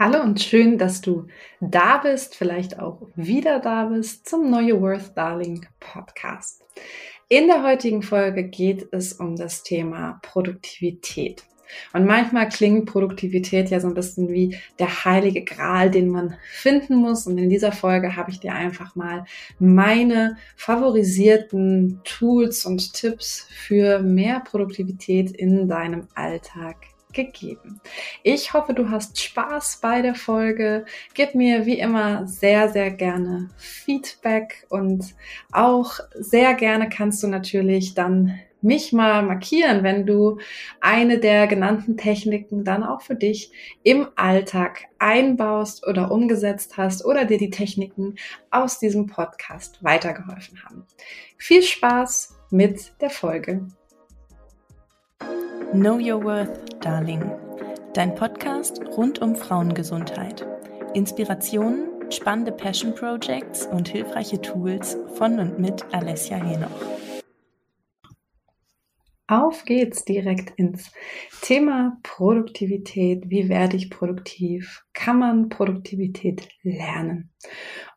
Hallo und schön, dass du da bist, vielleicht auch wieder da bist zum Neue Worth Darling Podcast. In der heutigen Folge geht es um das Thema Produktivität. Und manchmal klingt Produktivität ja so ein bisschen wie der heilige Gral, den man finden muss. Und in dieser Folge habe ich dir einfach mal meine favorisierten Tools und Tipps für mehr Produktivität in deinem Alltag gegeben. Ich hoffe, du hast Spaß bei der Folge. Gib mir wie immer sehr, sehr gerne Feedback und auch sehr gerne kannst du natürlich dann mich mal markieren, wenn du eine der genannten Techniken dann auch für dich im Alltag einbaust oder umgesetzt hast oder dir die Techniken aus diesem Podcast weitergeholfen haben. Viel Spaß mit der Folge. Know Your Worth, Darling. Dein Podcast rund um Frauengesundheit. Inspirationen, spannende Passion Projects und hilfreiche Tools von und mit Alessia Henoch. Auf geht's direkt ins Thema Produktivität. Wie werde ich produktiv? Kann man Produktivität lernen?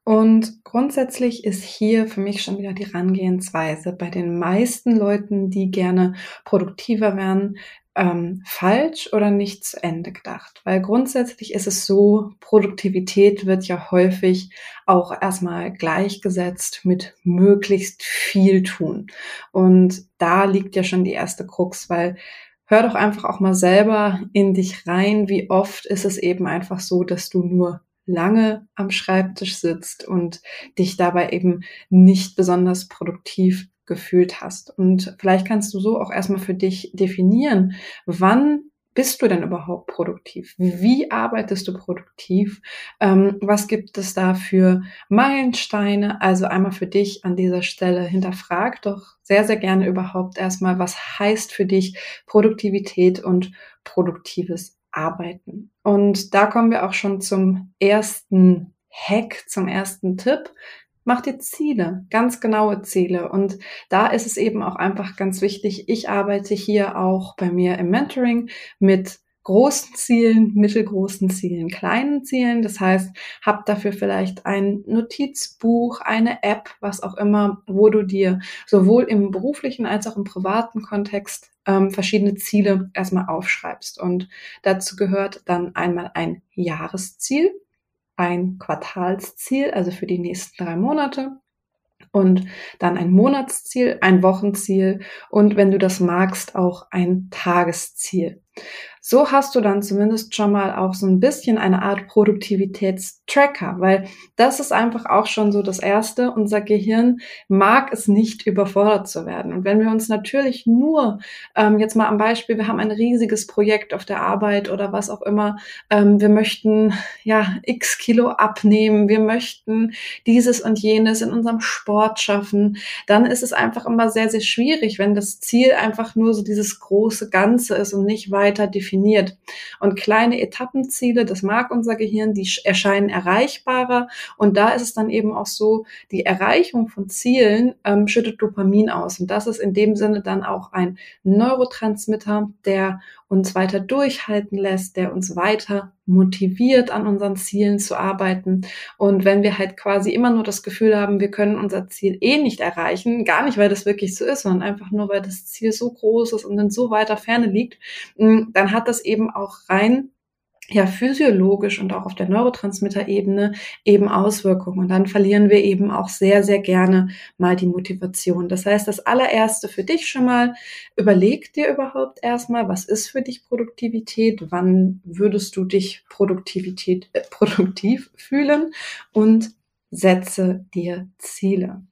Und grundsätzlich ist hier für mich schon wieder die Herangehensweise bei den meisten Leuten, die gerne produktiver werden, ähm, falsch oder nicht zu Ende gedacht. Weil grundsätzlich ist es so, Produktivität wird ja häufig auch erstmal gleichgesetzt mit möglichst viel tun. Und da liegt ja schon die erste Krux, weil hör doch einfach auch mal selber in dich rein, wie oft ist es eben einfach so, dass du nur lange am Schreibtisch sitzt und dich dabei eben nicht besonders produktiv gefühlt hast. Und vielleicht kannst du so auch erstmal für dich definieren, wann bist du denn überhaupt produktiv? Wie arbeitest du produktiv? Ähm, was gibt es da für Meilensteine? Also einmal für dich an dieser Stelle hinterfrag doch sehr, sehr gerne überhaupt erstmal, was heißt für dich Produktivität und produktives Arbeiten? Und da kommen wir auch schon zum ersten Hack, zum ersten Tipp. Mach dir Ziele, ganz genaue Ziele. Und da ist es eben auch einfach ganz wichtig. Ich arbeite hier auch bei mir im Mentoring mit großen Zielen, mittelgroßen Zielen, kleinen Zielen. Das heißt, hab dafür vielleicht ein Notizbuch, eine App, was auch immer, wo du dir sowohl im beruflichen als auch im privaten Kontext ähm, verschiedene Ziele erstmal aufschreibst. Und dazu gehört dann einmal ein Jahresziel ein Quartalsziel, also für die nächsten drei Monate und dann ein Monatsziel, ein Wochenziel und wenn du das magst, auch ein Tagesziel. So hast du dann zumindest schon mal auch so ein bisschen eine Art Produktivitätstracker, weil das ist einfach auch schon so das Erste. Unser Gehirn mag es nicht überfordert zu werden. Und wenn wir uns natürlich nur, ähm, jetzt mal am Beispiel, wir haben ein riesiges Projekt auf der Arbeit oder was auch immer, ähm, wir möchten ja x Kilo abnehmen, wir möchten dieses und jenes in unserem Sport schaffen, dann ist es einfach immer sehr, sehr schwierig, wenn das Ziel einfach nur so dieses große Ganze ist und nicht weiter definiert definiert. Und kleine Etappenziele, das mag unser Gehirn, die erscheinen erreichbarer. Und da ist es dann eben auch so, die Erreichung von Zielen ähm, schüttet Dopamin aus. Und das ist in dem Sinne dann auch ein Neurotransmitter, der uns weiter durchhalten lässt, der uns weiter motiviert, an unseren Zielen zu arbeiten. Und wenn wir halt quasi immer nur das Gefühl haben, wir können unser Ziel eh nicht erreichen, gar nicht, weil das wirklich so ist, sondern einfach nur, weil das Ziel so groß ist und in so weiter Ferne liegt, mm, dann hat das eben auch rein ja physiologisch und auch auf der Neurotransmitter-Ebene eben Auswirkungen. Und dann verlieren wir eben auch sehr, sehr gerne mal die Motivation. Das heißt, das allererste für dich schon mal, überleg dir überhaupt erstmal, was ist für dich Produktivität? Wann würdest du dich Produktivität, äh, produktiv fühlen? Und setze dir Ziele.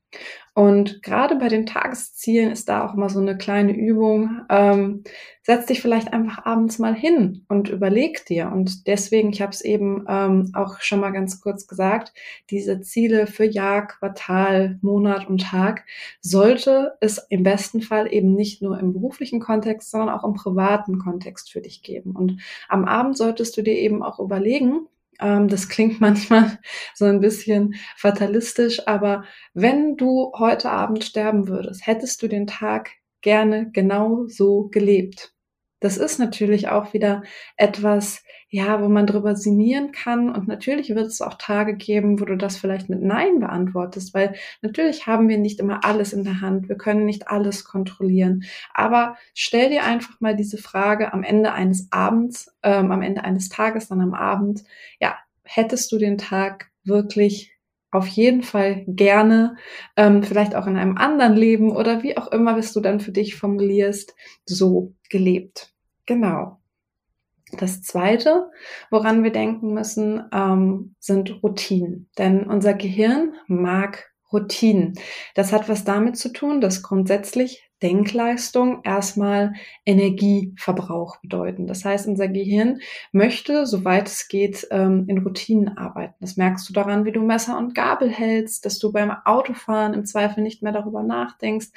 Und gerade bei den Tageszielen ist da auch mal so eine kleine Übung. Ähm, setz dich vielleicht einfach abends mal hin und überleg dir. Und deswegen, ich habe es eben ähm, auch schon mal ganz kurz gesagt, diese Ziele für Jahr, Quartal, Monat und Tag sollte es im besten Fall eben nicht nur im beruflichen Kontext, sondern auch im privaten Kontext für dich geben. Und am Abend solltest du dir eben auch überlegen, das klingt manchmal so ein bisschen fatalistisch, aber wenn du heute Abend sterben würdest, hättest du den Tag gerne genau so gelebt. Das ist natürlich auch wieder etwas, ja, wo man drüber sinnieren kann. Und natürlich wird es auch Tage geben, wo du das vielleicht mit Nein beantwortest, weil natürlich haben wir nicht immer alles in der Hand. Wir können nicht alles kontrollieren. Aber stell dir einfach mal diese Frage am Ende eines Abends, ähm, am Ende eines Tages, dann am Abend, ja, hättest du den Tag wirklich auf jeden Fall gerne, ähm, vielleicht auch in einem anderen Leben oder wie auch immer, was du dann für dich formulierst, so gelebt. Genau. Das Zweite, woran wir denken müssen, ähm, sind Routinen. Denn unser Gehirn mag Routinen. Das hat was damit zu tun, dass grundsätzlich Denkleistung erstmal Energieverbrauch bedeuten. Das heißt, unser Gehirn möchte, soweit es geht, ähm, in Routinen arbeiten. Das merkst du daran, wie du Messer und Gabel hältst, dass du beim Autofahren im Zweifel nicht mehr darüber nachdenkst,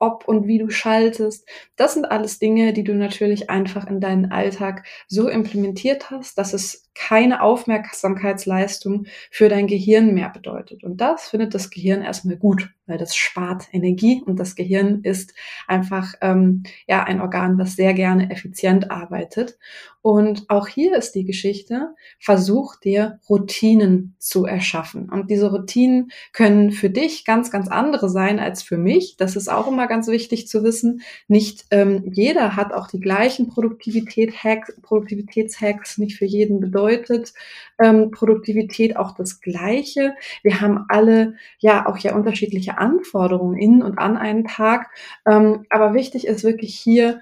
ob und wie du schaltest. Das sind alles Dinge, die du natürlich einfach in deinen Alltag so implementiert hast, dass es keine Aufmerksamkeitsleistung für dein Gehirn mehr bedeutet. Und das findet das Gehirn erstmal gut, weil das spart Energie und das Gehirn ist einfach ähm, ja ein Organ, was sehr gerne effizient arbeitet. Und auch hier ist die Geschichte, versuch dir Routinen zu erschaffen. Und diese Routinen können für dich ganz, ganz andere sein als für mich. Das ist auch immer ganz wichtig zu wissen. Nicht ähm, jeder hat auch die gleichen Produktivität -Hacks, Produktivitätshacks, nicht für jeden bedeutet ähm, Produktivität auch das Gleiche. Wir haben alle ja auch ja unterschiedliche Anforderungen in und an einen Tag. Ähm, aber wichtig ist wirklich hier,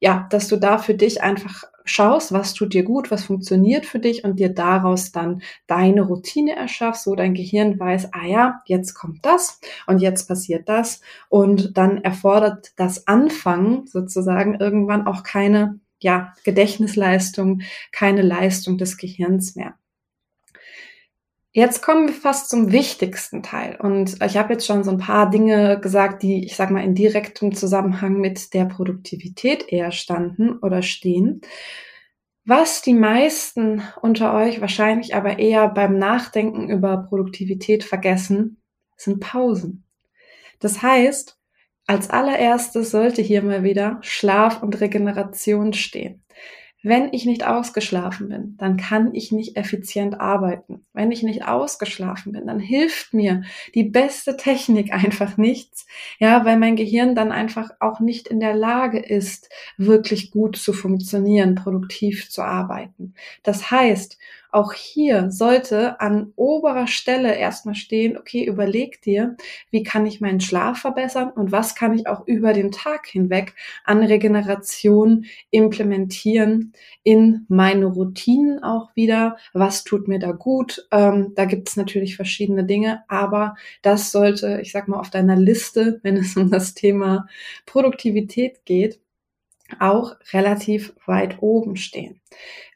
ja, dass du da für dich einfach schaust, was tut dir gut, was funktioniert für dich und dir daraus dann deine Routine erschaffst, so dein Gehirn weiß, ah ja, jetzt kommt das und jetzt passiert das und dann erfordert das Anfangen sozusagen irgendwann auch keine ja, Gedächtnisleistung, keine Leistung des Gehirns mehr. Jetzt kommen wir fast zum wichtigsten Teil. Und ich habe jetzt schon so ein paar Dinge gesagt, die, ich sag mal, in direktem Zusammenhang mit der Produktivität eher standen oder stehen. Was die meisten unter euch wahrscheinlich aber eher beim Nachdenken über Produktivität vergessen, sind Pausen. Das heißt, als allererstes sollte hier mal wieder Schlaf und Regeneration stehen. Wenn ich nicht ausgeschlafen bin, dann kann ich nicht effizient arbeiten. Wenn ich nicht ausgeschlafen bin, dann hilft mir die beste Technik einfach nichts. Ja, weil mein Gehirn dann einfach auch nicht in der Lage ist, wirklich gut zu funktionieren, produktiv zu arbeiten. Das heißt, auch hier sollte an oberer Stelle erstmal stehen, okay, überleg dir, wie kann ich meinen Schlaf verbessern und was kann ich auch über den Tag hinweg an Regeneration implementieren in meine Routinen auch wieder. Was tut mir da gut? Ähm, da gibt es natürlich verschiedene Dinge, aber das sollte, ich sag mal, auf deiner Liste, wenn es um das Thema Produktivität geht, auch relativ weit oben stehen.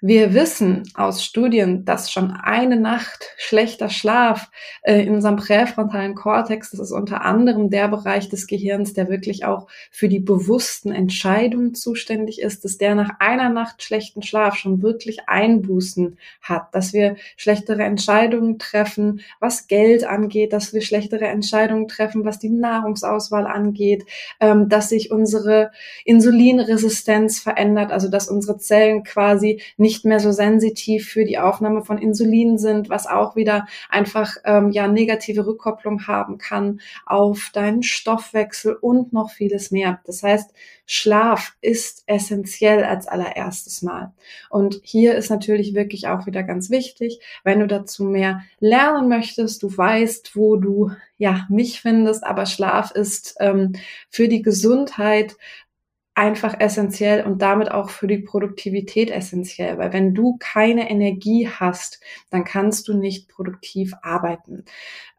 Wir wissen aus Studien, dass schon eine Nacht schlechter Schlaf äh, in unserem präfrontalen Kortex, das ist unter anderem der Bereich des Gehirns, der wirklich auch für die bewussten Entscheidungen zuständig ist, dass der nach einer Nacht schlechten Schlaf schon wirklich Einbußen hat, dass wir schlechtere Entscheidungen treffen, was Geld angeht, dass wir schlechtere Entscheidungen treffen, was die Nahrungsauswahl angeht, ähm, dass sich unsere Insulinresistenz verändert, also dass unsere Zellen quasi nicht mehr so sensitiv für die Aufnahme von Insulin sind, was auch wieder einfach ähm, ja negative Rückkopplung haben kann auf deinen Stoffwechsel und noch vieles mehr. Das heißt, Schlaf ist essentiell als allererstes Mal. Und hier ist natürlich wirklich auch wieder ganz wichtig, wenn du dazu mehr lernen möchtest, du weißt, wo du ja mich findest, aber Schlaf ist ähm, für die Gesundheit einfach essentiell und damit auch für die Produktivität essentiell, weil wenn du keine Energie hast, dann kannst du nicht produktiv arbeiten.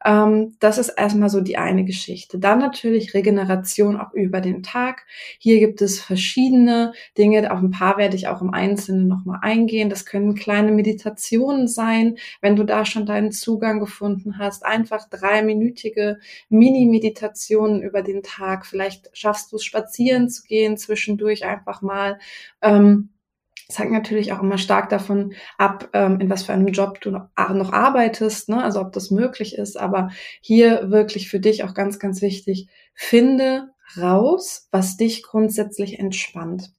Ähm, das ist erstmal so die eine Geschichte. Dann natürlich Regeneration auch über den Tag. Hier gibt es verschiedene Dinge. Auf ein paar werde ich auch im Einzelnen nochmal eingehen. Das können kleine Meditationen sein, wenn du da schon deinen Zugang gefunden hast. Einfach dreiminütige Mini-Meditationen über den Tag. Vielleicht schaffst du es, spazieren zu gehen, zwischendurch einfach mal. Ähm, das hängt natürlich auch immer stark davon ab, ähm, in was für einem Job du noch, noch arbeitest, ne? also ob das möglich ist. Aber hier wirklich für dich auch ganz, ganz wichtig, finde raus, was dich grundsätzlich entspannt.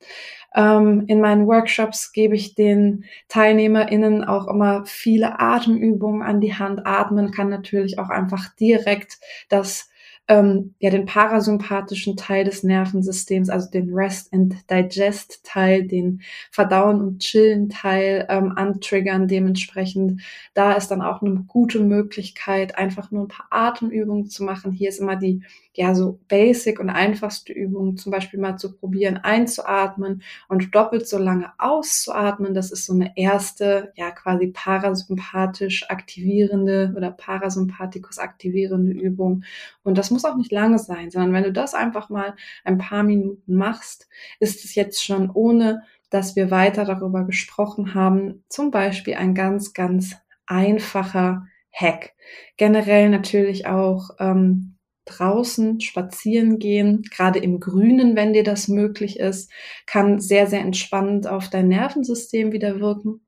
Ähm, in meinen Workshops gebe ich den TeilnehmerInnen auch immer viele Atemübungen an die Hand. Atmen kann natürlich auch einfach direkt das ähm, ja den parasympathischen Teil des Nervensystems, also den Rest and Digest Teil, den Verdauen und Chillen Teil ähm, antriggern. Dementsprechend da ist dann auch eine gute Möglichkeit, einfach nur ein paar Atemübungen zu machen. Hier ist immer die ja so basic und einfachste Übung, zum Beispiel mal zu probieren, einzuatmen und doppelt so lange auszuatmen. Das ist so eine erste, ja quasi parasympathisch aktivierende oder Parasympathikus aktivierende Übung. Und das muss auch nicht lange sein, sondern wenn du das einfach mal ein paar Minuten machst, ist es jetzt schon ohne, dass wir weiter darüber gesprochen haben, zum Beispiel ein ganz, ganz einfacher Hack. Generell natürlich auch ähm, draußen spazieren gehen, gerade im Grünen, wenn dir das möglich ist, kann sehr, sehr entspannend auf dein Nervensystem wieder wirken.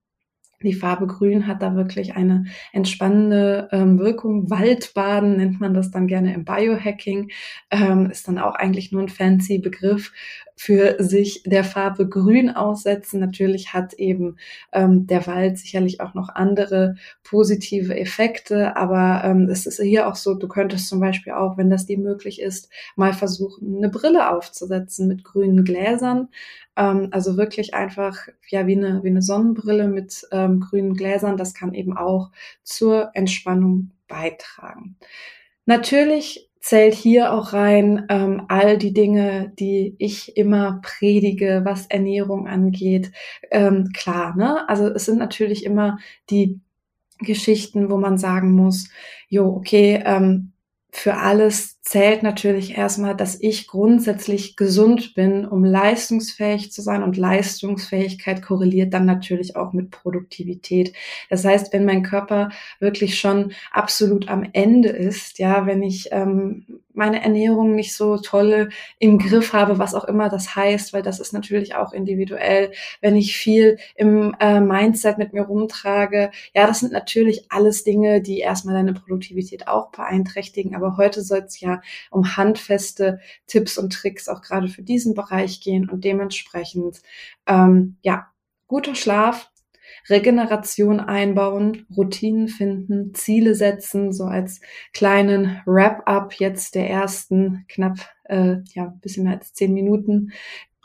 Die Farbe Grün hat da wirklich eine entspannende ähm, Wirkung. Waldbaden nennt man das dann gerne im Biohacking, ähm, ist dann auch eigentlich nur ein fancy Begriff für sich der Farbe Grün aussetzen. Natürlich hat eben ähm, der Wald sicherlich auch noch andere positive Effekte, aber ähm, es ist hier auch so, du könntest zum Beispiel auch, wenn das dir möglich ist, mal versuchen, eine Brille aufzusetzen mit grünen Gläsern. Ähm, also wirklich einfach ja wie eine, wie eine Sonnenbrille mit ähm, grünen Gläsern. Das kann eben auch zur Entspannung beitragen. Natürlich zählt hier auch rein ähm, all die Dinge, die ich immer predige, was Ernährung angeht. Ähm, klar, ne? Also es sind natürlich immer die Geschichten, wo man sagen muss, jo, okay, ähm, für alles zählt natürlich erstmal, dass ich grundsätzlich gesund bin, um leistungsfähig zu sein und Leistungsfähigkeit korreliert dann natürlich auch mit Produktivität. Das heißt, wenn mein Körper wirklich schon absolut am Ende ist, ja, wenn ich ähm, meine Ernährung nicht so toll im Griff habe, was auch immer das heißt, weil das ist natürlich auch individuell, wenn ich viel im äh, Mindset mit mir rumtrage, ja, das sind natürlich alles Dinge, die erstmal deine Produktivität auch beeinträchtigen, aber heute soll es ja um handfeste Tipps und Tricks auch gerade für diesen Bereich gehen und dementsprechend, ähm, ja, guter Schlaf, Regeneration einbauen, Routinen finden, Ziele setzen, so als kleinen Wrap-up jetzt der ersten knapp, äh, ja, bisschen mehr als zehn Minuten,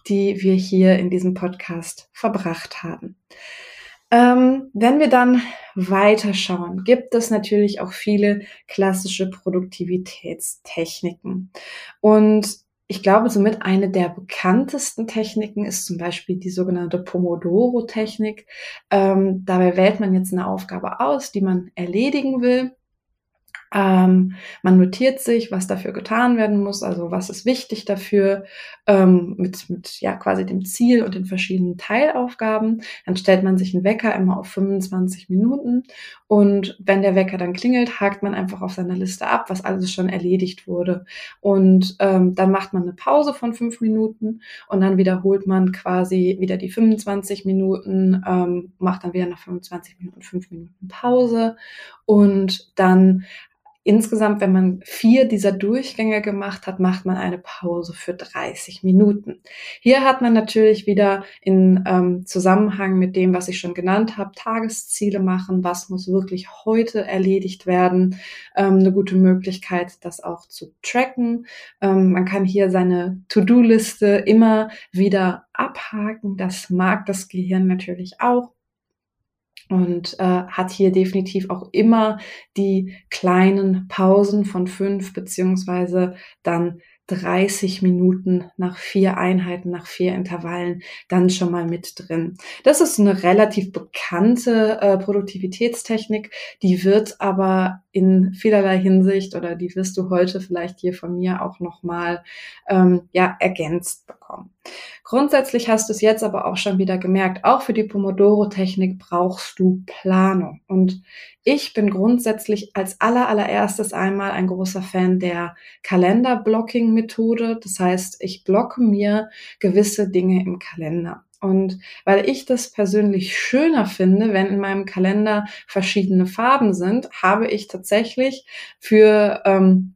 die wir hier in diesem Podcast verbracht haben. Ähm, wenn wir dann weiterschauen, gibt es natürlich auch viele klassische Produktivitätstechniken. Und ich glaube, somit eine der bekanntesten Techniken ist zum Beispiel die sogenannte Pomodoro-Technik. Ähm, dabei wählt man jetzt eine Aufgabe aus, die man erledigen will ähm, man notiert sich, was dafür getan werden muss, also was ist wichtig dafür, ähm, mit, mit ja quasi dem Ziel und den verschiedenen Teilaufgaben. Dann stellt man sich einen Wecker immer auf 25 Minuten und wenn der Wecker dann klingelt, hakt man einfach auf seiner Liste ab, was alles schon erledigt wurde. Und ähm, dann macht man eine Pause von fünf Minuten und dann wiederholt man quasi wieder die 25 Minuten, ähm, macht dann wieder nach 25 Minuten fünf Minuten Pause und dann Insgesamt, wenn man vier dieser Durchgänge gemacht hat, macht man eine Pause für 30 Minuten. Hier hat man natürlich wieder in ähm, Zusammenhang mit dem, was ich schon genannt habe, Tagesziele machen, was muss wirklich heute erledigt werden, ähm, eine gute Möglichkeit, das auch zu tracken. Ähm, man kann hier seine To-Do-Liste immer wieder abhaken. Das mag das Gehirn natürlich auch und äh, hat hier definitiv auch immer die kleinen Pausen von fünf beziehungsweise dann 30 Minuten nach vier Einheiten, nach vier Intervallen dann schon mal mit drin. Das ist eine relativ bekannte äh, Produktivitätstechnik, die wird aber in vielerlei Hinsicht oder die wirst du heute vielleicht hier von mir auch nochmal ähm, ja, ergänzt bekommen. Grundsätzlich hast du es jetzt aber auch schon wieder gemerkt, auch für die Pomodoro-Technik brauchst du Planung. Und ich bin grundsätzlich als aller allererstes einmal ein großer Fan der Kalender-Blocking-Methode. Das heißt, ich blocke mir gewisse Dinge im Kalender. Und weil ich das persönlich schöner finde, wenn in meinem Kalender verschiedene Farben sind, habe ich tatsächlich für ähm,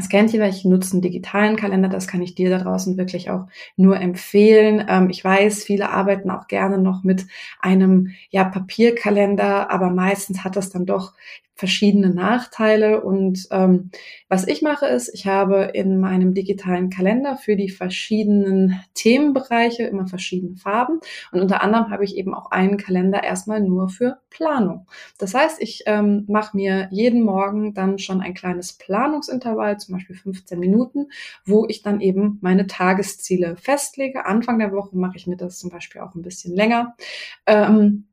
das kennt ihr, ich nutze einen digitalen Kalender, das kann ich dir da draußen wirklich auch nur empfehlen. Ähm, ich weiß, viele arbeiten auch gerne noch mit einem ja, Papierkalender, aber meistens hat das dann doch verschiedene Nachteile. Und ähm, was ich mache ist, ich habe in meinem digitalen Kalender für die verschiedenen Themenbereiche immer verschiedene Farben. Und unter anderem habe ich eben auch einen Kalender erstmal nur für Planung. Das heißt, ich ähm, mache mir jeden Morgen dann schon ein kleines Planungsintervall, zum Beispiel 15 Minuten, wo ich dann eben meine Tagesziele festlege. Anfang der Woche mache ich mir das zum Beispiel auch ein bisschen länger. Ähm,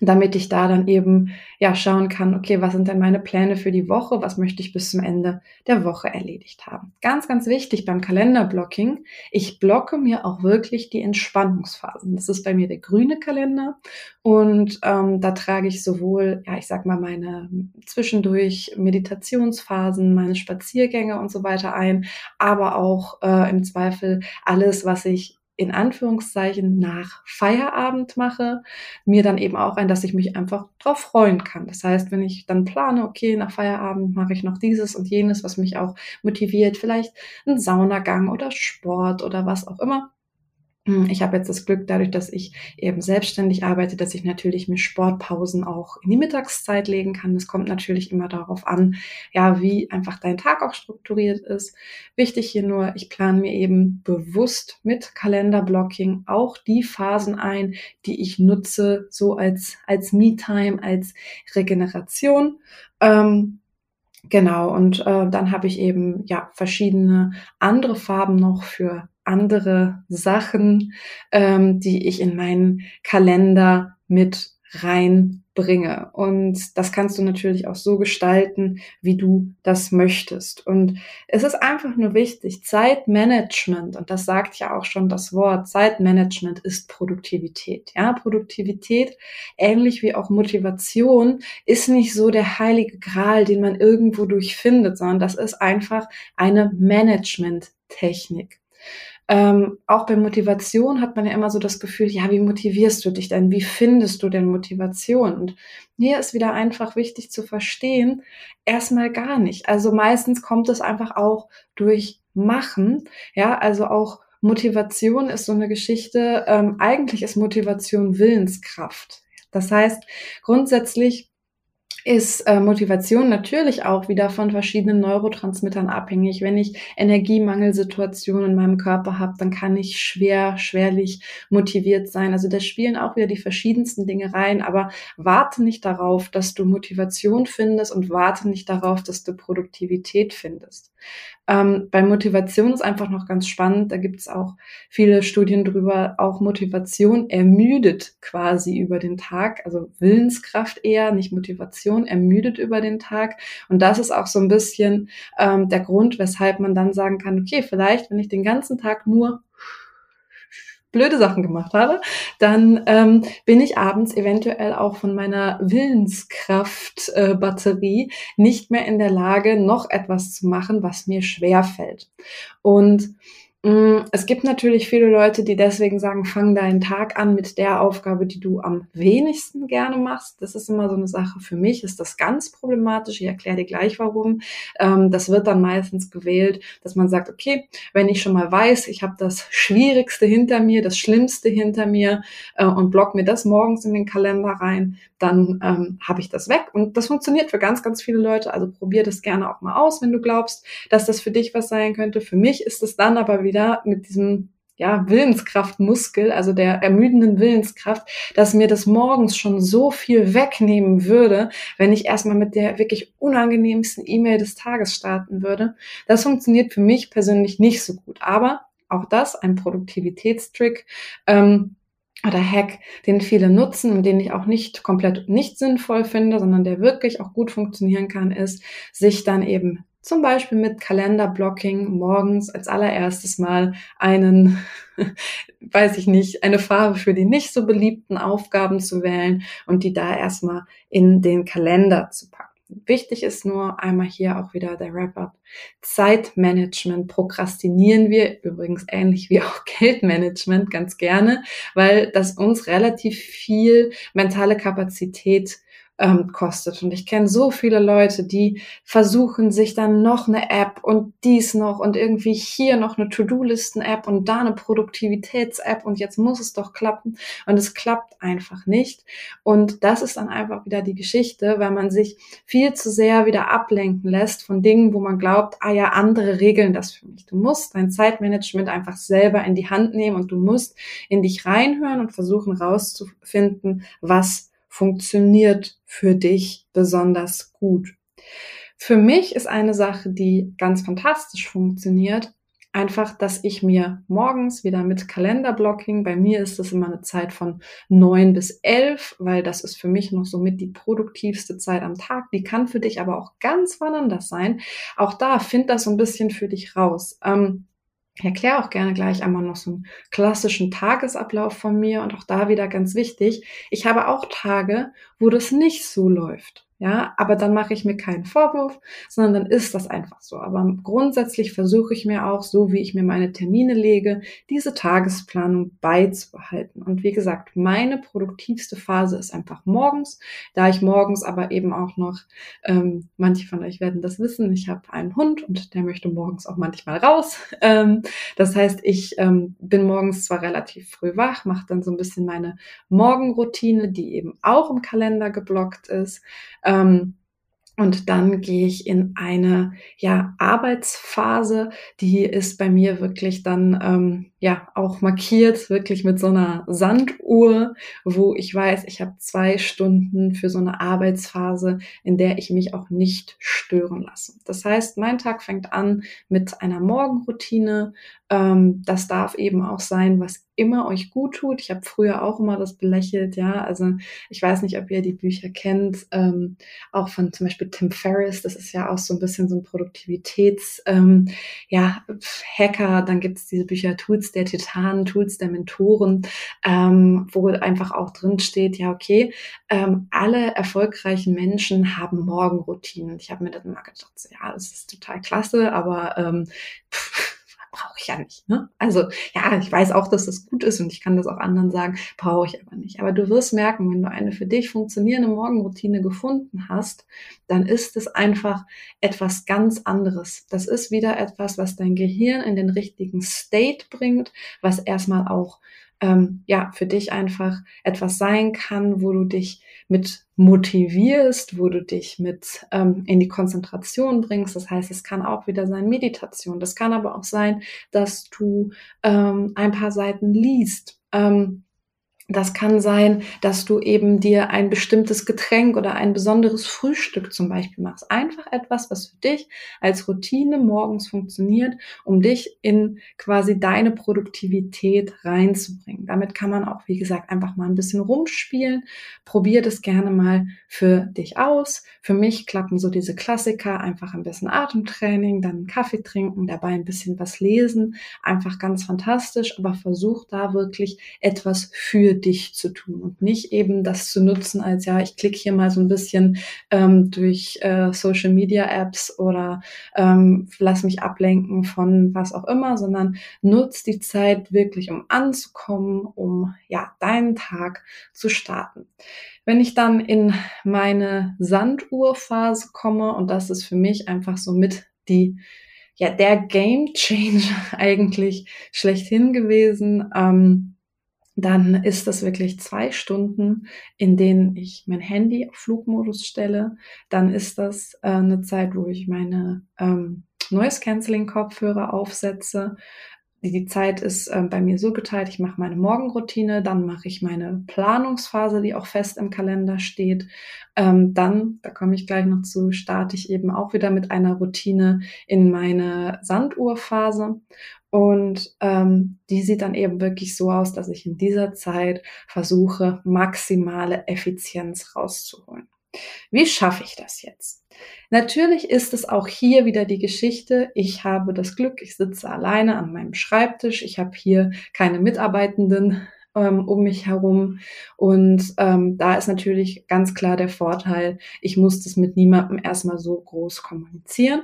damit ich da dann eben ja schauen kann, okay, was sind denn meine Pläne für die Woche, was möchte ich bis zum Ende der Woche erledigt haben. Ganz, ganz wichtig beim Kalenderblocking, ich blocke mir auch wirklich die Entspannungsphasen. Das ist bei mir der grüne Kalender und ähm, da trage ich sowohl, ja, ich sag mal, meine zwischendurch Meditationsphasen, meine Spaziergänge und so weiter ein, aber auch äh, im Zweifel alles, was ich in Anführungszeichen nach Feierabend mache, mir dann eben auch ein, dass ich mich einfach drauf freuen kann. Das heißt, wenn ich dann plane, okay, nach Feierabend mache ich noch dieses und jenes, was mich auch motiviert, vielleicht ein Saunagang oder Sport oder was auch immer, ich habe jetzt das Glück, dadurch, dass ich eben selbstständig arbeite, dass ich natürlich mir Sportpausen auch in die Mittagszeit legen kann. Es kommt natürlich immer darauf an, ja, wie einfach dein Tag auch strukturiert ist. Wichtig hier nur, ich plane mir eben bewusst mit Kalenderblocking auch die Phasen ein, die ich nutze, so als, als Me-Time, als Regeneration. Ähm, Genau, und äh, dann habe ich eben ja verschiedene andere Farben noch für andere Sachen, ähm, die ich in meinen Kalender mit reinbringe. Und das kannst du natürlich auch so gestalten, wie du das möchtest. Und es ist einfach nur wichtig, Zeitmanagement, und das sagt ja auch schon das Wort, Zeitmanagement ist Produktivität. Ja, Produktivität, ähnlich wie auch Motivation, ist nicht so der heilige Gral, den man irgendwo durchfindet, sondern das ist einfach eine Management-Technik. Ähm, auch bei Motivation hat man ja immer so das Gefühl, ja, wie motivierst du dich denn? Wie findest du denn Motivation? Und hier ist wieder einfach wichtig zu verstehen, erstmal gar nicht. Also meistens kommt es einfach auch durch Machen. Ja, also auch Motivation ist so eine Geschichte. Ähm, eigentlich ist Motivation Willenskraft. Das heißt, grundsätzlich ist äh, Motivation natürlich auch wieder von verschiedenen Neurotransmittern abhängig. Wenn ich Energiemangelsituationen in meinem Körper habe, dann kann ich schwer, schwerlich motiviert sein. Also da spielen auch wieder die verschiedensten Dinge rein, aber warte nicht darauf, dass du Motivation findest und warte nicht darauf, dass du Produktivität findest. Ähm, bei Motivation ist einfach noch ganz spannend, da gibt es auch viele Studien drüber, auch Motivation ermüdet quasi über den Tag, also Willenskraft eher, nicht Motivation, ermüdet über den Tag. Und das ist auch so ein bisschen ähm, der Grund, weshalb man dann sagen kann, okay, vielleicht, wenn ich den ganzen Tag nur blöde Sachen gemacht habe, dann ähm, bin ich abends eventuell auch von meiner Willenskraft-Batterie äh, nicht mehr in der Lage, noch etwas zu machen, was mir schwer fällt. Und es gibt natürlich viele Leute, die deswegen sagen, fang deinen Tag an mit der Aufgabe, die du am wenigsten gerne machst. Das ist immer so eine Sache. Für mich ist das ganz problematisch. Ich erkläre dir gleich warum. Ähm, das wird dann meistens gewählt, dass man sagt, okay, wenn ich schon mal weiß, ich habe das Schwierigste hinter mir, das Schlimmste hinter mir äh, und block mir das morgens in den Kalender rein, dann ähm, habe ich das weg. Und das funktioniert für ganz, ganz viele Leute. Also probier das gerne auch mal aus, wenn du glaubst, dass das für dich was sein könnte. Für mich ist es dann aber wieder wieder mit diesem ja, Willenskraftmuskel, also der ermüdenden Willenskraft, dass mir das morgens schon so viel wegnehmen würde, wenn ich erstmal mit der wirklich unangenehmsten E-Mail des Tages starten würde. Das funktioniert für mich persönlich nicht so gut. Aber auch das ein Produktivitätstrick. Ähm, oder Hack, den viele nutzen und den ich auch nicht komplett nicht sinnvoll finde, sondern der wirklich auch gut funktionieren kann, ist, sich dann eben zum Beispiel mit Kalenderblocking morgens als allererstes mal einen, weiß ich nicht, eine Farbe für die nicht so beliebten Aufgaben zu wählen und die da erstmal in den Kalender zu packen. Wichtig ist nur einmal hier auch wieder der Wrap-up. Zeitmanagement prokrastinieren wir übrigens ähnlich wie auch Geldmanagement ganz gerne, weil das uns relativ viel mentale Kapazität ähm, kostet. Und ich kenne so viele Leute, die versuchen, sich dann noch eine App und dies noch und irgendwie hier noch eine To-Do-Listen-App und da eine Produktivitäts-App und jetzt muss es doch klappen. Und es klappt einfach nicht. Und das ist dann einfach wieder die Geschichte, weil man sich viel zu sehr wieder ablenken lässt von Dingen, wo man glaubt, ah ja, andere regeln das für mich. Du musst dein Zeitmanagement einfach selber in die Hand nehmen und du musst in dich reinhören und versuchen rauszufinden, was funktioniert für dich besonders gut. Für mich ist eine Sache, die ganz fantastisch funktioniert, einfach, dass ich mir morgens wieder mit Kalenderblocking, bei mir ist das immer eine Zeit von neun bis elf, weil das ist für mich noch somit die produktivste Zeit am Tag. Die kann für dich aber auch ganz wann anders sein. Auch da find das so ein bisschen für dich raus. Ähm, erkläre auch gerne gleich einmal noch so einen klassischen Tagesablauf von mir und auch da wieder ganz wichtig. Ich habe auch Tage, wo das nicht so läuft. Ja, aber dann mache ich mir keinen Vorwurf, sondern dann ist das einfach so. Aber grundsätzlich versuche ich mir auch, so wie ich mir meine Termine lege, diese Tagesplanung beizubehalten. Und wie gesagt, meine produktivste Phase ist einfach morgens, da ich morgens aber eben auch noch, ähm, manche von euch werden das wissen, ich habe einen Hund und der möchte morgens auch manchmal raus. Ähm, das heißt, ich ähm, bin morgens zwar relativ früh wach, mache dann so ein bisschen meine Morgenroutine, die eben auch im Kalender geblockt ist. Ähm, und dann gehe ich in eine ja, Arbeitsphase, die ist bei mir wirklich dann ähm, ja auch markiert, wirklich mit so einer Sanduhr, wo ich weiß, ich habe zwei Stunden für so eine Arbeitsphase, in der ich mich auch nicht stören lasse. Das heißt, mein Tag fängt an mit einer Morgenroutine. Ähm, das darf eben auch sein, was immer euch gut tut. Ich habe früher auch immer das belächelt, ja. Also ich weiß nicht, ob ihr die Bücher kennt, ähm, auch von zum Beispiel Tim Ferriss. Das ist ja auch so ein bisschen so ein Produktivitäts, ähm, ja, Hacker. Dann gibt es diese Bücher Tools der Titanen, Tools der Mentoren, ähm, wo einfach auch drin steht, ja, okay, ähm, alle erfolgreichen Menschen haben Morgenroutinen. Ich habe mir dann mal gedacht, ja, das ist total klasse, aber ähm, pff, brauche ich ja nicht. Ne? Also ja, ich weiß auch, dass das gut ist und ich kann das auch anderen sagen, brauche ich aber nicht. Aber du wirst merken, wenn du eine für dich funktionierende Morgenroutine gefunden hast, dann ist es einfach etwas ganz anderes. Das ist wieder etwas, was dein Gehirn in den richtigen State bringt, was erstmal auch ähm, ja für dich einfach etwas sein kann, wo du dich mit motivierst, wo du dich mit ähm, in die Konzentration bringst. Das heißt, es kann auch wieder sein Meditation. Das kann aber auch sein, dass du ähm, ein paar Seiten liest. Ähm, das kann sein, dass du eben dir ein bestimmtes Getränk oder ein besonderes Frühstück zum Beispiel machst. Einfach etwas, was für dich als Routine morgens funktioniert, um dich in quasi deine Produktivität reinzubringen. Damit kann man auch, wie gesagt, einfach mal ein bisschen rumspielen. Probier das gerne mal für dich aus. Für mich klappen so diese Klassiker, einfach ein bisschen Atemtraining, dann Kaffee trinken, dabei ein bisschen was lesen. Einfach ganz fantastisch, aber versuch da wirklich etwas für dich zu tun und nicht eben das zu nutzen als, ja, ich klicke hier mal so ein bisschen ähm, durch äh, Social Media Apps oder ähm, lass mich ablenken von was auch immer, sondern nutz die Zeit wirklich, um anzukommen, um ja, deinen Tag zu starten. Wenn ich dann in meine Sanduhrphase komme, und das ist für mich einfach so mit die ja, der Game Changer eigentlich schlechthin gewesen. Ähm, dann ist das wirklich zwei Stunden, in denen ich mein Handy auf Flugmodus stelle. Dann ist das äh, eine Zeit, wo ich meine ähm, Noise Cancelling Kopfhörer aufsetze. Die, Zeit ist äh, bei mir so geteilt, ich mache meine Morgenroutine, dann mache ich meine Planungsphase, die auch fest im Kalender steht. Ähm, dann, da komme ich gleich noch zu, starte ich eben auch wieder mit einer Routine in meine Sanduhrphase. Und ähm, die sieht dann eben wirklich so aus, dass ich in dieser Zeit versuche, maximale Effizienz rauszuholen. Wie schaffe ich das jetzt? Natürlich ist es auch hier wieder die Geschichte, ich habe das Glück, ich sitze alleine an meinem Schreibtisch, ich habe hier keine Mitarbeitenden, ähm, um mich herum. Und ähm, da ist natürlich ganz klar der Vorteil, ich muss das mit niemandem erstmal so groß kommunizieren.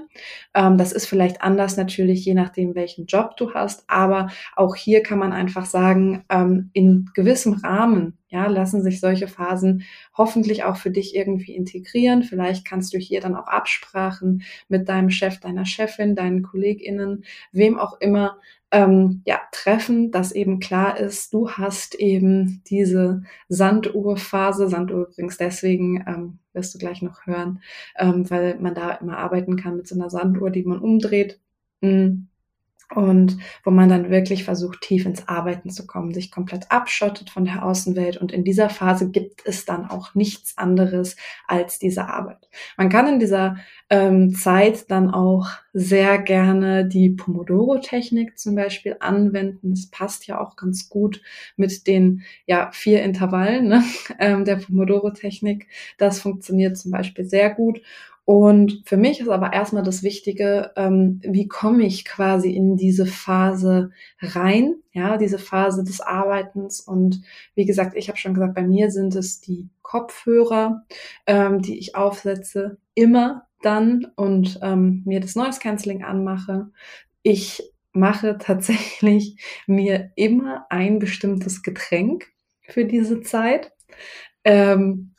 Ähm, das ist vielleicht anders natürlich, je nachdem, welchen Job du hast. Aber auch hier kann man einfach sagen, ähm, in gewissem Rahmen Ja, lassen sich solche Phasen hoffentlich auch für dich irgendwie integrieren. Vielleicht kannst du hier dann auch Absprachen mit deinem Chef, deiner Chefin, deinen KollegInnen, wem auch immer ähm, ja, treffen, dass eben klar ist, du hast eben diese Sanduhrphase, Sanduhr übrigens deswegen, ähm, wirst du gleich noch hören, ähm, weil man da immer arbeiten kann mit so einer Sanduhr, die man umdreht. Mhm und wo man dann wirklich versucht, tief ins Arbeiten zu kommen, sich komplett abschottet von der Außenwelt. Und in dieser Phase gibt es dann auch nichts anderes als diese Arbeit. Man kann in dieser ähm, Zeit dann auch sehr gerne die Pomodoro-Technik zum Beispiel anwenden. Das passt ja auch ganz gut mit den ja, vier Intervallen ne, ähm, der Pomodoro-Technik. Das funktioniert zum Beispiel sehr gut. Und für mich ist aber erstmal das Wichtige, ähm, wie komme ich quasi in diese Phase rein, ja, diese Phase des Arbeitens. Und wie gesagt, ich habe schon gesagt, bei mir sind es die Kopfhörer, ähm, die ich aufsetze, immer dann und ähm, mir das Noise Cancelling anmache. Ich mache tatsächlich mir immer ein bestimmtes Getränk für diese Zeit. Ähm,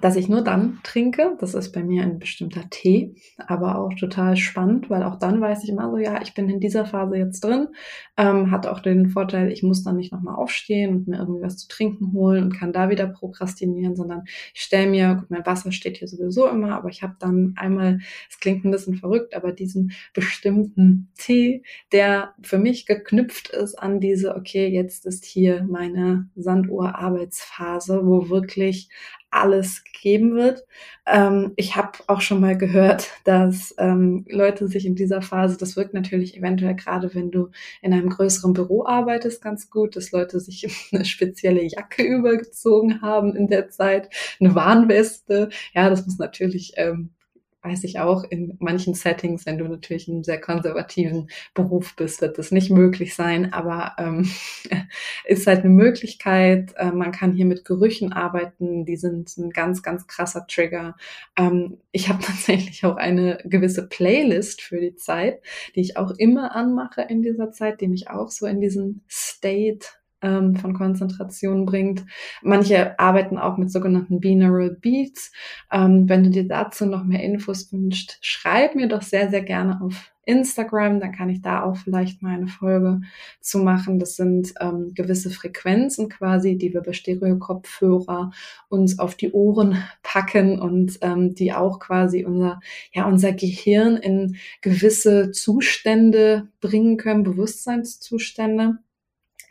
dass ich nur dann trinke. Das ist bei mir ein bestimmter Tee, aber auch total spannend, weil auch dann weiß ich immer so, ja, ich bin in dieser Phase jetzt drin. Ähm, hat auch den Vorteil, ich muss dann nicht nochmal aufstehen und mir irgendwie was zu trinken holen und kann da wieder prokrastinieren, sondern ich stelle mir, gut, mein Wasser steht hier sowieso immer, aber ich habe dann einmal, es klingt ein bisschen verrückt, aber diesen bestimmten Tee, der für mich geknüpft ist an diese, okay, jetzt ist hier meine Sanduhr-Arbeitsphase, wo wirklich alles gegeben wird. Ähm, ich habe auch schon mal gehört, dass ähm, Leute sich in dieser Phase, das wirkt natürlich eventuell gerade, wenn du in einem größeren Büro arbeitest, ganz gut, dass Leute sich eine spezielle Jacke übergezogen haben in der Zeit, eine Warnweste. Ja, das muss natürlich ähm, weiß ich auch, in manchen Settings, wenn du natürlich in einem sehr konservativen Beruf bist, wird das nicht möglich sein, aber ähm, ist halt eine Möglichkeit. Äh, man kann hier mit Gerüchen arbeiten, die sind ein ganz, ganz krasser Trigger. Ähm, ich habe tatsächlich auch eine gewisse Playlist für die Zeit, die ich auch immer anmache in dieser Zeit, die mich auch so in diesen State ähm, von Konzentration bringt. Manche arbeiten auch mit sogenannten Binaural Beats. Ähm, wenn du dir dazu noch mehr Infos wünschst, schreib mir doch sehr, sehr gerne auf Instagram, dann kann ich da auch vielleicht mal eine Folge zu machen. Das sind ähm, gewisse Frequenzen quasi, die wir bei Stereo-Kopfhörer uns auf die Ohren packen und ähm, die auch quasi unser, ja, unser Gehirn in gewisse Zustände bringen können, Bewusstseinszustände.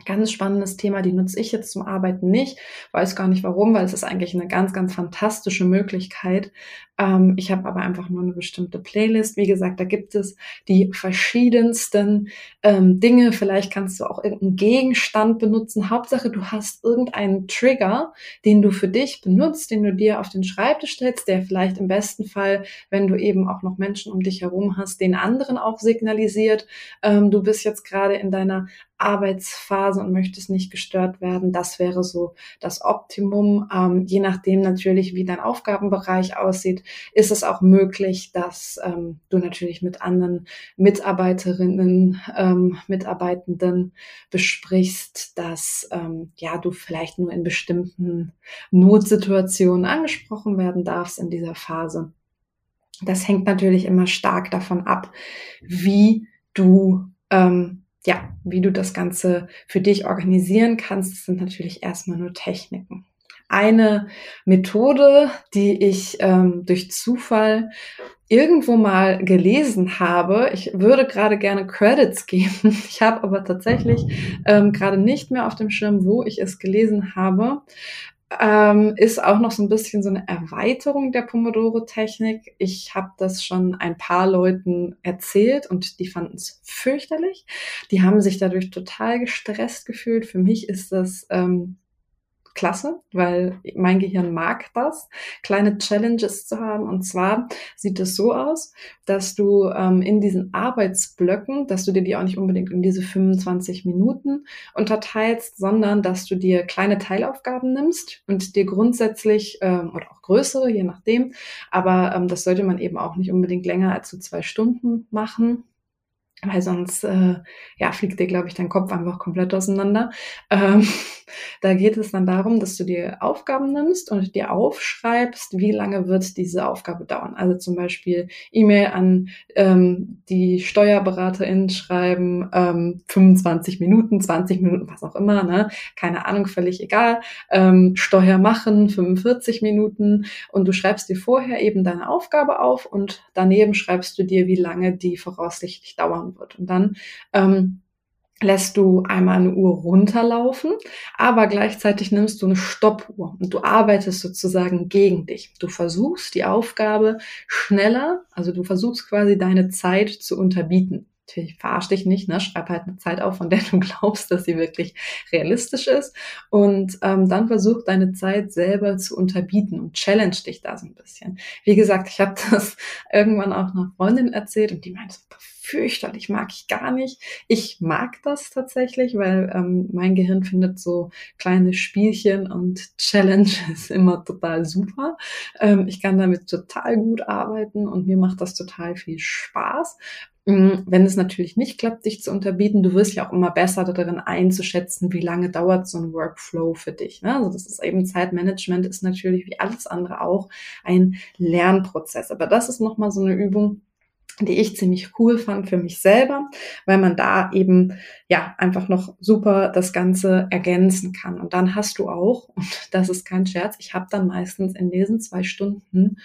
Ganz spannendes Thema, die nutze ich jetzt zum Arbeiten nicht. Weiß gar nicht warum, weil es ist eigentlich eine ganz, ganz fantastische Möglichkeit. Ähm, ich habe aber einfach nur eine bestimmte Playlist. Wie gesagt, da gibt es die verschiedensten ähm, Dinge. Vielleicht kannst du auch irgendeinen Gegenstand benutzen. Hauptsache, du hast irgendeinen Trigger, den du für dich benutzt, den du dir auf den Schreibtisch stellst, der vielleicht im besten Fall, wenn du eben auch noch Menschen um dich herum hast, den anderen auch signalisiert. Ähm, du bist jetzt gerade in deiner Arbeitsphase und möchtest nicht gestört werden. Das wäre so das Optimum. Ähm, je nachdem natürlich, wie dein Aufgabenbereich aussieht, ist es auch möglich, dass ähm, du natürlich mit anderen Mitarbeiterinnen, ähm, Mitarbeitenden besprichst, dass ähm, ja du vielleicht nur in bestimmten Notsituationen angesprochen werden darfst in dieser Phase. Das hängt natürlich immer stark davon ab, wie du ähm, ja, wie du das Ganze für dich organisieren kannst, das sind natürlich erstmal nur Techniken. Eine Methode, die ich ähm, durch Zufall irgendwo mal gelesen habe. Ich würde gerade gerne Credits geben. Ich habe aber tatsächlich ähm, gerade nicht mehr auf dem Schirm, wo ich es gelesen habe ähm, ist auch noch so ein bisschen so eine Erweiterung der Pomodoro-Technik. Ich habe das schon ein paar Leuten erzählt und die fanden es fürchterlich. Die haben sich dadurch total gestresst gefühlt. Für mich ist das ähm, klasse, weil mein Gehirn mag das, kleine Challenges zu haben. Und zwar sieht es so aus, dass du ähm, in diesen Arbeitsblöcken, dass du dir die auch nicht unbedingt in diese 25 Minuten unterteilst, sondern dass du dir kleine Teilaufgaben nimmst und dir grundsätzlich ähm, oder auch größere, je nachdem, aber ähm, das sollte man eben auch nicht unbedingt länger als so zwei Stunden machen weil sonst äh, ja, fliegt dir, glaube ich, dein Kopf einfach komplett auseinander. Ähm, da geht es dann darum, dass du dir Aufgaben nimmst und dir aufschreibst, wie lange wird diese Aufgabe dauern. Also zum Beispiel E-Mail an ähm, die Steuerberaterin schreiben, ähm, 25 Minuten, 20 Minuten, was auch immer, ne? keine Ahnung, völlig egal. Ähm, Steuer machen, 45 Minuten und du schreibst dir vorher eben deine Aufgabe auf und daneben schreibst du dir, wie lange die voraussichtlich dauern wird. Und dann ähm, lässt du einmal eine Uhr runterlaufen, aber gleichzeitig nimmst du eine Stoppuhr und du arbeitest sozusagen gegen dich. Du versuchst die Aufgabe schneller, also du versuchst quasi deine Zeit zu unterbieten. Natürlich verarsch dich nicht, ne? schreib halt eine Zeit auf, von der du glaubst, dass sie wirklich realistisch ist. Und ähm, dann versuch deine Zeit selber zu unterbieten und challenge dich da so ein bisschen. Wie gesagt, ich habe das irgendwann auch einer Freundin erzählt und die meinte, fürchterlich, mag ich gar nicht. Ich mag das tatsächlich, weil ähm, mein Gehirn findet so kleine Spielchen und Challenges immer total super. Ähm, ich kann damit total gut arbeiten und mir macht das total viel Spaß. Mm, wenn es natürlich nicht klappt, dich zu unterbieten, du wirst ja auch immer besser darin einzuschätzen, wie lange dauert so ein Workflow für dich. Ne? Also das ist eben Zeitmanagement ist natürlich wie alles andere auch ein Lernprozess. Aber das ist nochmal so eine Übung, die ich ziemlich cool fand für mich selber, weil man da eben ja einfach noch super das Ganze ergänzen kann. Und dann hast du auch, und das ist kein Scherz, ich habe dann meistens in diesen zwei Stunden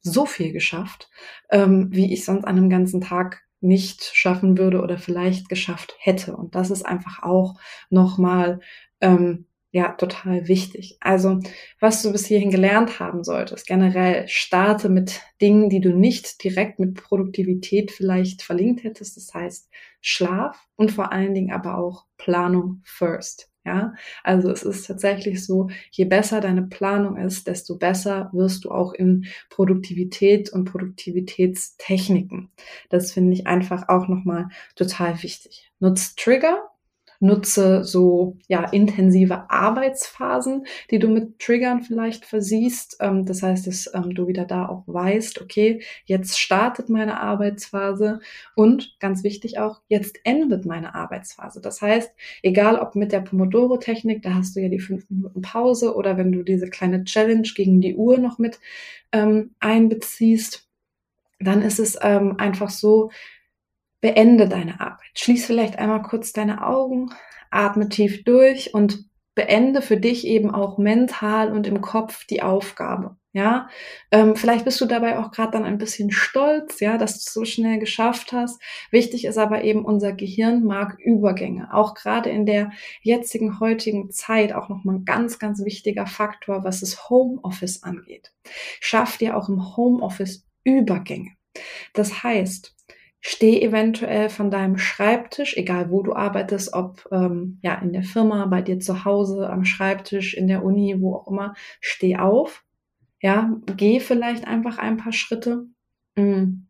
so viel geschafft, ähm, wie ich sonst an einem ganzen Tag nicht schaffen würde oder vielleicht geschafft hätte. Und das ist einfach auch nochmal ähm, ja, total wichtig. Also, was du bis hierhin gelernt haben solltest, generell starte mit Dingen, die du nicht direkt mit Produktivität vielleicht verlinkt hättest. Das heißt, Schlaf und vor allen Dingen aber auch Planung first. Ja, also es ist tatsächlich so, je besser deine Planung ist, desto besser wirst du auch in Produktivität und Produktivitätstechniken. Das finde ich einfach auch nochmal total wichtig. Nutzt Trigger, nutze so ja intensive Arbeitsphasen, die du mit Triggern vielleicht versiehst. Ähm, das heißt, dass ähm, du wieder da auch weißt, okay, jetzt startet meine Arbeitsphase und ganz wichtig auch, jetzt endet meine Arbeitsphase. Das heißt, egal ob mit der Pomodoro-Technik, da hast du ja die fünf Minuten Pause oder wenn du diese kleine Challenge gegen die Uhr noch mit ähm, einbeziehst, dann ist es ähm, einfach so, beende deine Arbeit. Schließ vielleicht einmal kurz deine Augen, atme tief durch und beende für dich eben auch mental und im Kopf die Aufgabe. Ja, ähm, vielleicht bist du dabei auch gerade dann ein bisschen stolz, ja, dass du es so schnell geschafft hast. Wichtig ist aber eben, unser Gehirn mag Übergänge. Auch gerade in der jetzigen, heutigen Zeit auch nochmal ein ganz, ganz wichtiger Faktor, was das Homeoffice angeht. Schaff dir auch im Homeoffice Übergänge. Das heißt, Steh eventuell von deinem Schreibtisch, egal wo du arbeitest, ob ähm, ja in der Firma, bei dir zu Hause, am Schreibtisch, in der Uni, wo auch immer, steh auf. Ja, geh vielleicht einfach ein paar Schritte, mm,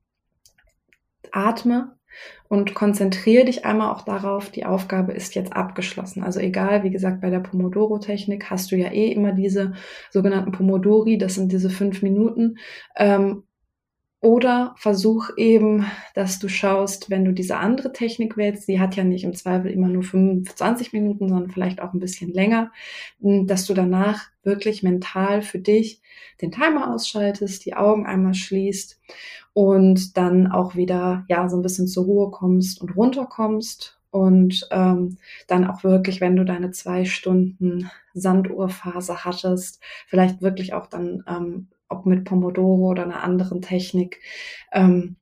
atme und konzentriere dich einmal auch darauf, die Aufgabe ist jetzt abgeschlossen. Also egal, wie gesagt, bei der Pomodoro-Technik hast du ja eh immer diese sogenannten Pomodori, das sind diese fünf Minuten. Ähm, oder versuch eben, dass du schaust, wenn du diese andere Technik wählst, die hat ja nicht im Zweifel immer nur 25 Minuten, sondern vielleicht auch ein bisschen länger, hm, dass du danach wirklich mental für dich den Timer ausschaltest, die Augen einmal schließt und dann auch wieder ja so ein bisschen zur Ruhe kommst und runterkommst und ähm, dann auch wirklich, wenn du deine zwei Stunden Sanduhrphase hattest, vielleicht wirklich auch dann ähm, ob mit Pomodoro oder einer anderen Technik, ähm,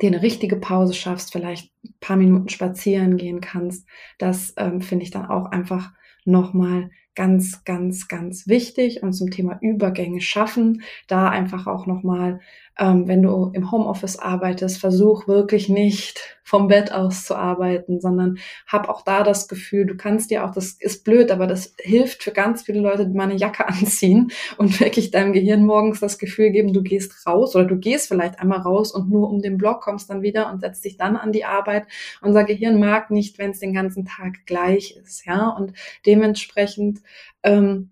dir eine richtige Pause schaffst, vielleicht ein paar Minuten spazieren gehen kannst. Das ähm, finde ich dann auch einfach nochmal ganz, ganz, ganz wichtig. Und zum Thema Übergänge schaffen, da einfach auch nochmal ähm, wenn du im Homeoffice arbeitest, versuch wirklich nicht vom Bett aus zu arbeiten, sondern hab auch da das Gefühl, du kannst dir auch, das ist blöd, aber das hilft für ganz viele Leute, die mal eine Jacke anziehen und wirklich deinem Gehirn morgens das Gefühl geben, du gehst raus oder du gehst vielleicht einmal raus und nur um den Block kommst dann wieder und setzt dich dann an die Arbeit. Unser Gehirn mag nicht, wenn es den ganzen Tag gleich ist, ja, und dementsprechend ähm,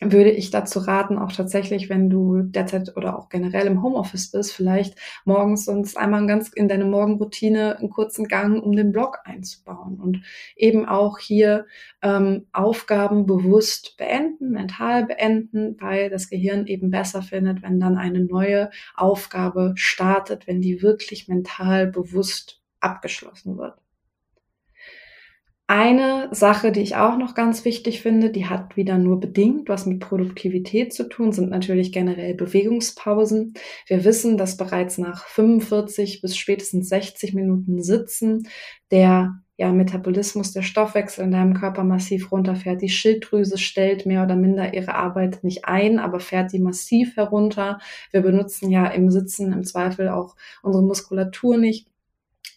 würde ich dazu raten, auch tatsächlich, wenn du derzeit oder auch generell im Homeoffice bist, vielleicht morgens sonst einmal ganz in deine Morgenroutine einen kurzen Gang um den Block einzubauen und eben auch hier ähm, Aufgaben bewusst beenden, mental beenden, weil das Gehirn eben besser findet, wenn dann eine neue Aufgabe startet, wenn die wirklich mental bewusst abgeschlossen wird. Eine Sache, die ich auch noch ganz wichtig finde, die hat wieder nur bedingt was mit Produktivität zu tun, sind natürlich generell Bewegungspausen. Wir wissen, dass bereits nach 45 bis spätestens 60 Minuten Sitzen der ja, Metabolismus, der Stoffwechsel in deinem Körper massiv runterfährt. Die Schilddrüse stellt mehr oder minder ihre Arbeit nicht ein, aber fährt die massiv herunter. Wir benutzen ja im Sitzen im Zweifel auch unsere Muskulatur nicht.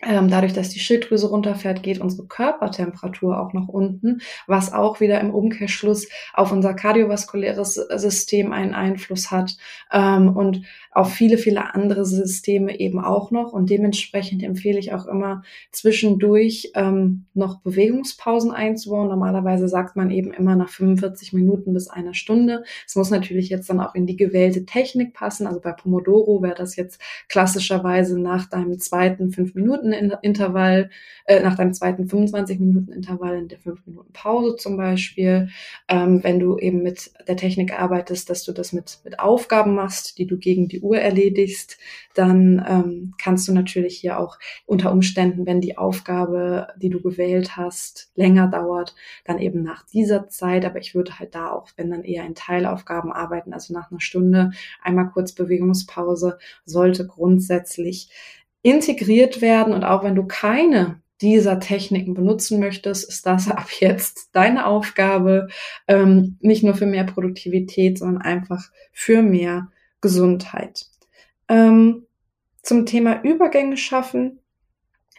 Ähm, dadurch, dass die Schilddrüse runterfährt, geht unsere Körpertemperatur auch nach unten, was auch wieder im Umkehrschluss auf unser kardiovaskuläres System einen Einfluss hat ähm, und auf viele, viele andere Systeme eben auch noch. Und dementsprechend empfehle ich auch immer zwischendurch ähm, noch Bewegungspausen einzubauen. Normalerweise sagt man eben immer nach 45 Minuten bis einer Stunde. Es muss natürlich jetzt dann auch in die gewählte Technik passen. Also bei Pomodoro wäre das jetzt klassischerweise nach deinem zweiten 5 Minuten Minuten Intervall, äh, nach deinem zweiten 25 Minuten Intervall in der 5 Minuten Pause zum Beispiel. Ähm, wenn du eben mit der Technik arbeitest, dass du das mit, mit Aufgaben machst, die du gegen die Uhr erledigst, dann ähm, kannst du natürlich hier auch unter Umständen, wenn die Aufgabe, die du gewählt hast, länger dauert, dann eben nach dieser Zeit. Aber ich würde halt da auch, wenn dann eher in Teilaufgaben arbeiten, also nach einer Stunde einmal kurz Bewegungspause, sollte grundsätzlich integriert werden. Und auch wenn du keine dieser Techniken benutzen möchtest, ist das ab jetzt deine Aufgabe, ähm, nicht nur für mehr Produktivität, sondern einfach für mehr Gesundheit. Ähm, zum Thema Übergänge schaffen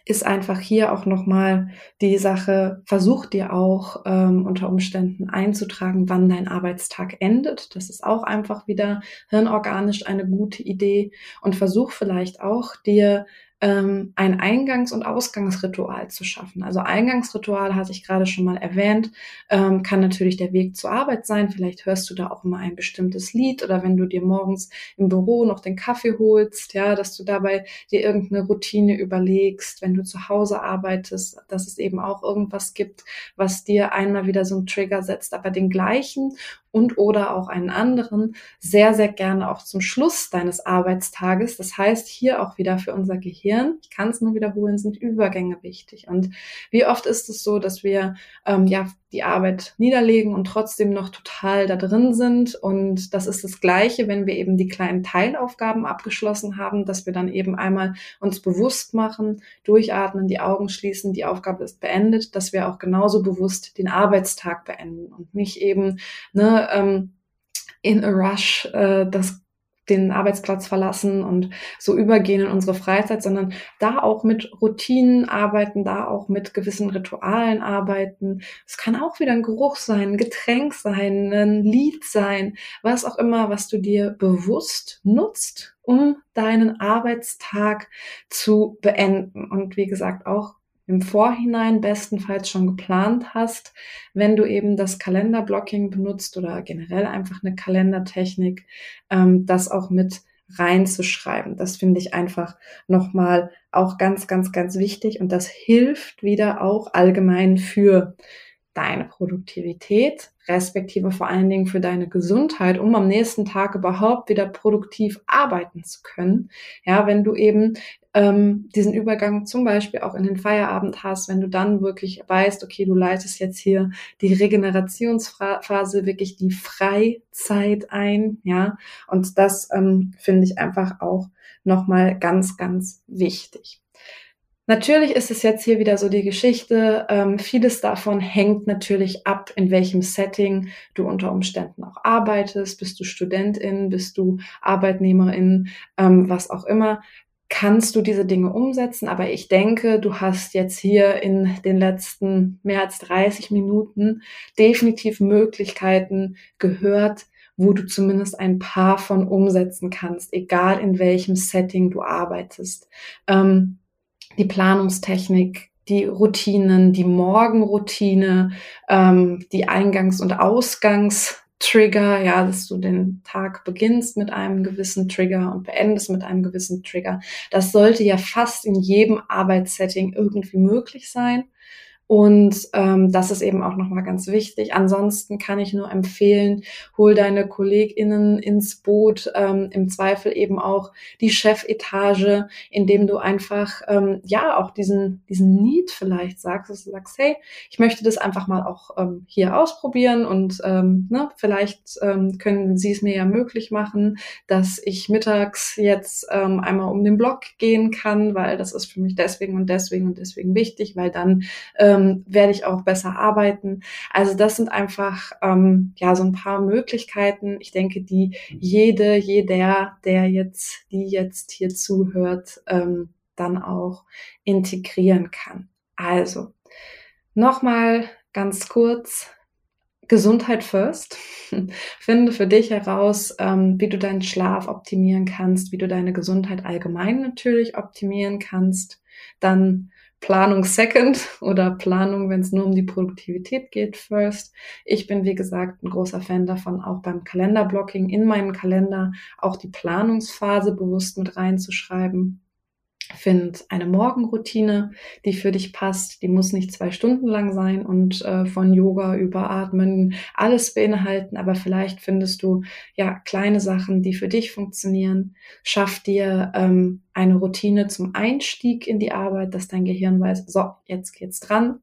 ist einfach hier auch nochmal die Sache, versuch dir auch ähm, unter Umständen einzutragen, wann dein Arbeitstag endet. Das ist auch einfach wieder hirnorganisch eine gute Idee und versuch vielleicht auch dir ähm, ein Eingangs- und Ausgangsritual zu schaffen. Also Eingangsritual hatte ich gerade schon mal erwähnt, ähm, kann natürlich der Weg zur Arbeit sein. Vielleicht hörst du da auch mal ein bestimmtes Lied oder wenn du dir morgens im Büro noch den Kaffee holst, ja, dass du dabei dir irgendeine Routine überlegst. Wenn du zu Hause arbeitest, dass es eben auch irgendwas gibt, was dir einmal wieder so einen Trigger setzt, aber den gleichen und oder auch einen anderen sehr, sehr gerne auch zum Schluss deines Arbeitstages. Das heißt, hier auch wieder für unser Gehirn, ich kann es nur wiederholen, sind Übergänge wichtig. Und wie oft ist es so, dass wir ähm, ja die Arbeit niederlegen und trotzdem noch total da drin sind. Und das ist das Gleiche, wenn wir eben die kleinen Teilaufgaben abgeschlossen haben, dass wir dann eben einmal uns bewusst machen, durchatmen, die Augen schließen, die Aufgabe ist beendet, dass wir auch genauso bewusst den Arbeitstag beenden und nicht eben ne, ähm, in a rush äh, das den Arbeitsplatz verlassen und so übergehen in unsere Freizeit, sondern da auch mit Routinen arbeiten, da auch mit gewissen Ritualen arbeiten. Es kann auch wieder ein Geruch sein, ein Getränk sein, ein Lied sein, was auch immer, was du dir bewusst nutzt, um deinen Arbeitstag zu beenden. Und wie gesagt, auch im Vorhinein bestenfalls schon geplant hast, wenn du eben das Kalenderblocking benutzt oder generell einfach eine Kalendertechnik, ähm, das auch mit reinzuschreiben. Das finde ich einfach nochmal auch ganz, ganz, ganz wichtig und das hilft wieder auch allgemein für deine Produktivität, respektive vor allen Dingen für deine Gesundheit, um am nächsten Tag überhaupt wieder produktiv arbeiten zu können. Ja, wenn du eben ähm, diesen Übergang zum Beispiel auch in den Feierabend hast, wenn du dann wirklich weißt, okay, du leitest jetzt hier die Regenerationsphase, wirklich die Freizeit ein, ja, und das ähm, finde ich einfach auch nochmal ganz, ganz wichtig. Natürlich ist es jetzt hier wieder so die Geschichte. Ähm, vieles davon hängt natürlich ab, in welchem Setting du unter Umständen auch arbeitest. Bist du Studentin, bist du Arbeitnehmerin, ähm, was auch immer. Kannst du diese Dinge umsetzen? Aber ich denke, du hast jetzt hier in den letzten mehr als 30 Minuten definitiv Möglichkeiten gehört, wo du zumindest ein paar von umsetzen kannst, egal in welchem Setting du arbeitest. Ähm, die Planungstechnik, die Routinen, die Morgenroutine, ähm, die Eingangs- und Ausgangs- Trigger, ja, dass du den Tag beginnst mit einem gewissen Trigger und beendest mit einem gewissen Trigger. Das sollte ja fast in jedem Arbeitssetting irgendwie möglich sein. Und ähm, das ist eben auch nochmal ganz wichtig. Ansonsten kann ich nur empfehlen, hol deine KollegInnen ins Boot, ähm, im Zweifel eben auch die Chefetage, indem du einfach ähm, ja auch diesen, diesen Need vielleicht sagst, dass du sagst, hey, ich möchte das einfach mal auch ähm, hier ausprobieren und ähm, ne, vielleicht ähm, können sie es mir ja möglich machen, dass ich mittags jetzt ähm, einmal um den Block gehen kann, weil das ist für mich deswegen und deswegen und deswegen wichtig, weil dann ähm, ähm, werde ich auch besser arbeiten. Also das sind einfach ähm, ja so ein paar Möglichkeiten. Ich denke, die jede, jeder, der jetzt, die jetzt hier zuhört, ähm, dann auch integrieren kann. Also nochmal ganz kurz. Gesundheit first. Finde für dich heraus, ähm, wie du deinen Schlaf optimieren kannst, wie du deine Gesundheit allgemein natürlich optimieren kannst. Dann Planung second oder Planung, wenn es nur um die Produktivität geht, first. Ich bin, wie gesagt, ein großer Fan davon, auch beim Kalenderblocking in meinen Kalender auch die Planungsphase bewusst mit reinzuschreiben. Find eine Morgenroutine, die für dich passt. Die muss nicht zwei Stunden lang sein und äh, von Yoga über Atmen alles beinhalten, aber vielleicht findest du ja kleine Sachen, die für dich funktionieren. Schaff dir ähm, eine Routine zum Einstieg in die Arbeit, dass dein Gehirn weiß, so, jetzt geht's dran.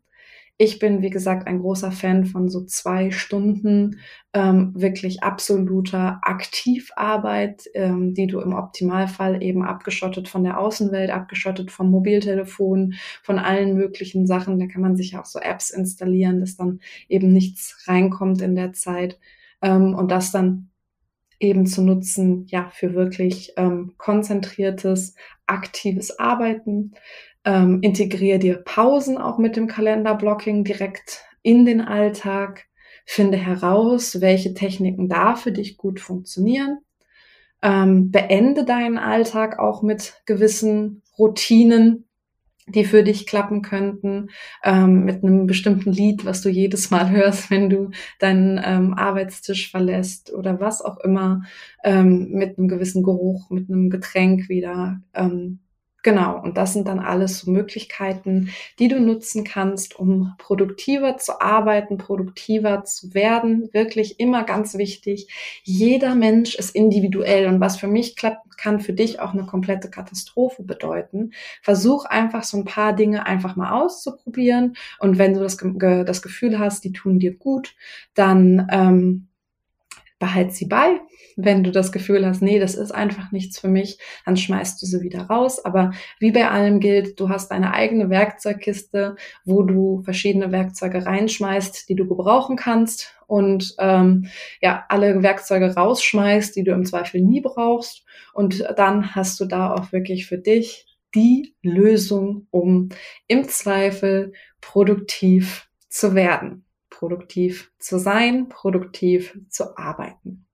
Ich bin, wie gesagt, ein großer Fan von so zwei Stunden ähm, wirklich absoluter Aktivarbeit, ähm, die du im Optimalfall eben abgeschottet von der Außenwelt, abgeschottet vom Mobiltelefon, von allen möglichen Sachen. Da kann man sich auch so Apps installieren, dass dann eben nichts reinkommt in der Zeit ähm, und das dann eben zu nutzen, ja, für wirklich ähm, konzentriertes, aktives Arbeiten. Ähm, integriere dir Pausen auch mit dem Kalenderblocking direkt in den Alltag. Finde heraus, welche Techniken da für dich gut funktionieren. Ähm, beende deinen Alltag auch mit gewissen Routinen, die für dich klappen könnten, ähm, mit einem bestimmten Lied, was du jedes Mal hörst, wenn du deinen ähm, Arbeitstisch verlässt oder was auch immer, ähm, mit einem gewissen Geruch, mit einem Getränk wieder. Ähm, Genau, und das sind dann alles so Möglichkeiten, die du nutzen kannst, um produktiver zu arbeiten, produktiver zu werden. Wirklich immer ganz wichtig. Jeder Mensch ist individuell und was für mich klappt, kann für dich auch eine komplette Katastrophe bedeuten. Versuch einfach so ein paar Dinge einfach mal auszuprobieren und wenn du das, das Gefühl hast, die tun dir gut, dann ähm, behalt sie bei. Wenn du das Gefühl hast, nee, das ist einfach nichts für mich, dann schmeißt du sie wieder raus. Aber wie bei allem gilt, du hast deine eigene Werkzeugkiste, wo du verschiedene Werkzeuge reinschmeißt, die du gebrauchen kannst und ähm, ja, alle Werkzeuge rausschmeißt, die du im Zweifel nie brauchst. Und dann hast du da auch wirklich für dich die Lösung, um im Zweifel produktiv zu werden produktiv zu sein, produktiv zu arbeiten.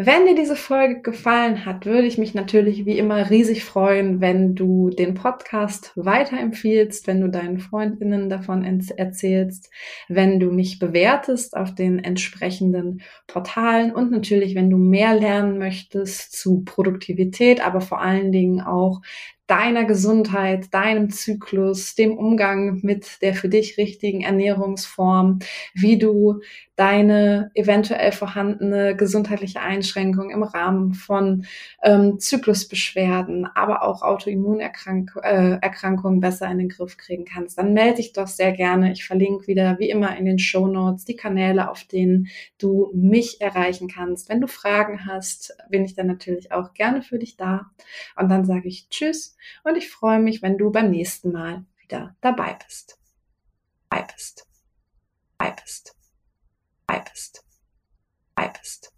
Wenn dir diese Folge gefallen hat, würde ich mich natürlich wie immer riesig freuen, wenn du den Podcast weiterempfiehlst, wenn du deinen Freundinnen davon erzählst, wenn du mich bewertest auf den entsprechenden Portalen und natürlich, wenn du mehr lernen möchtest zu Produktivität, aber vor allen Dingen auch deiner Gesundheit, deinem Zyklus, dem Umgang mit der für dich richtigen Ernährungsform, wie du deine eventuell vorhandene gesundheitliche Einschränkung im Rahmen von ähm, Zyklusbeschwerden, aber auch Autoimmunerkrankungen äh, besser in den Griff kriegen kannst, dann melde dich doch sehr gerne. Ich verlinke wieder wie immer in den Show Notes die Kanäle, auf denen du mich erreichen kannst. Wenn du Fragen hast, bin ich dann natürlich auch gerne für dich da. Und dann sage ich Tschüss und ich freue mich, wenn du beim nächsten Mal wieder dabei bist. Dabei bist. Dabei bist. Dabei bist. Dabei bist.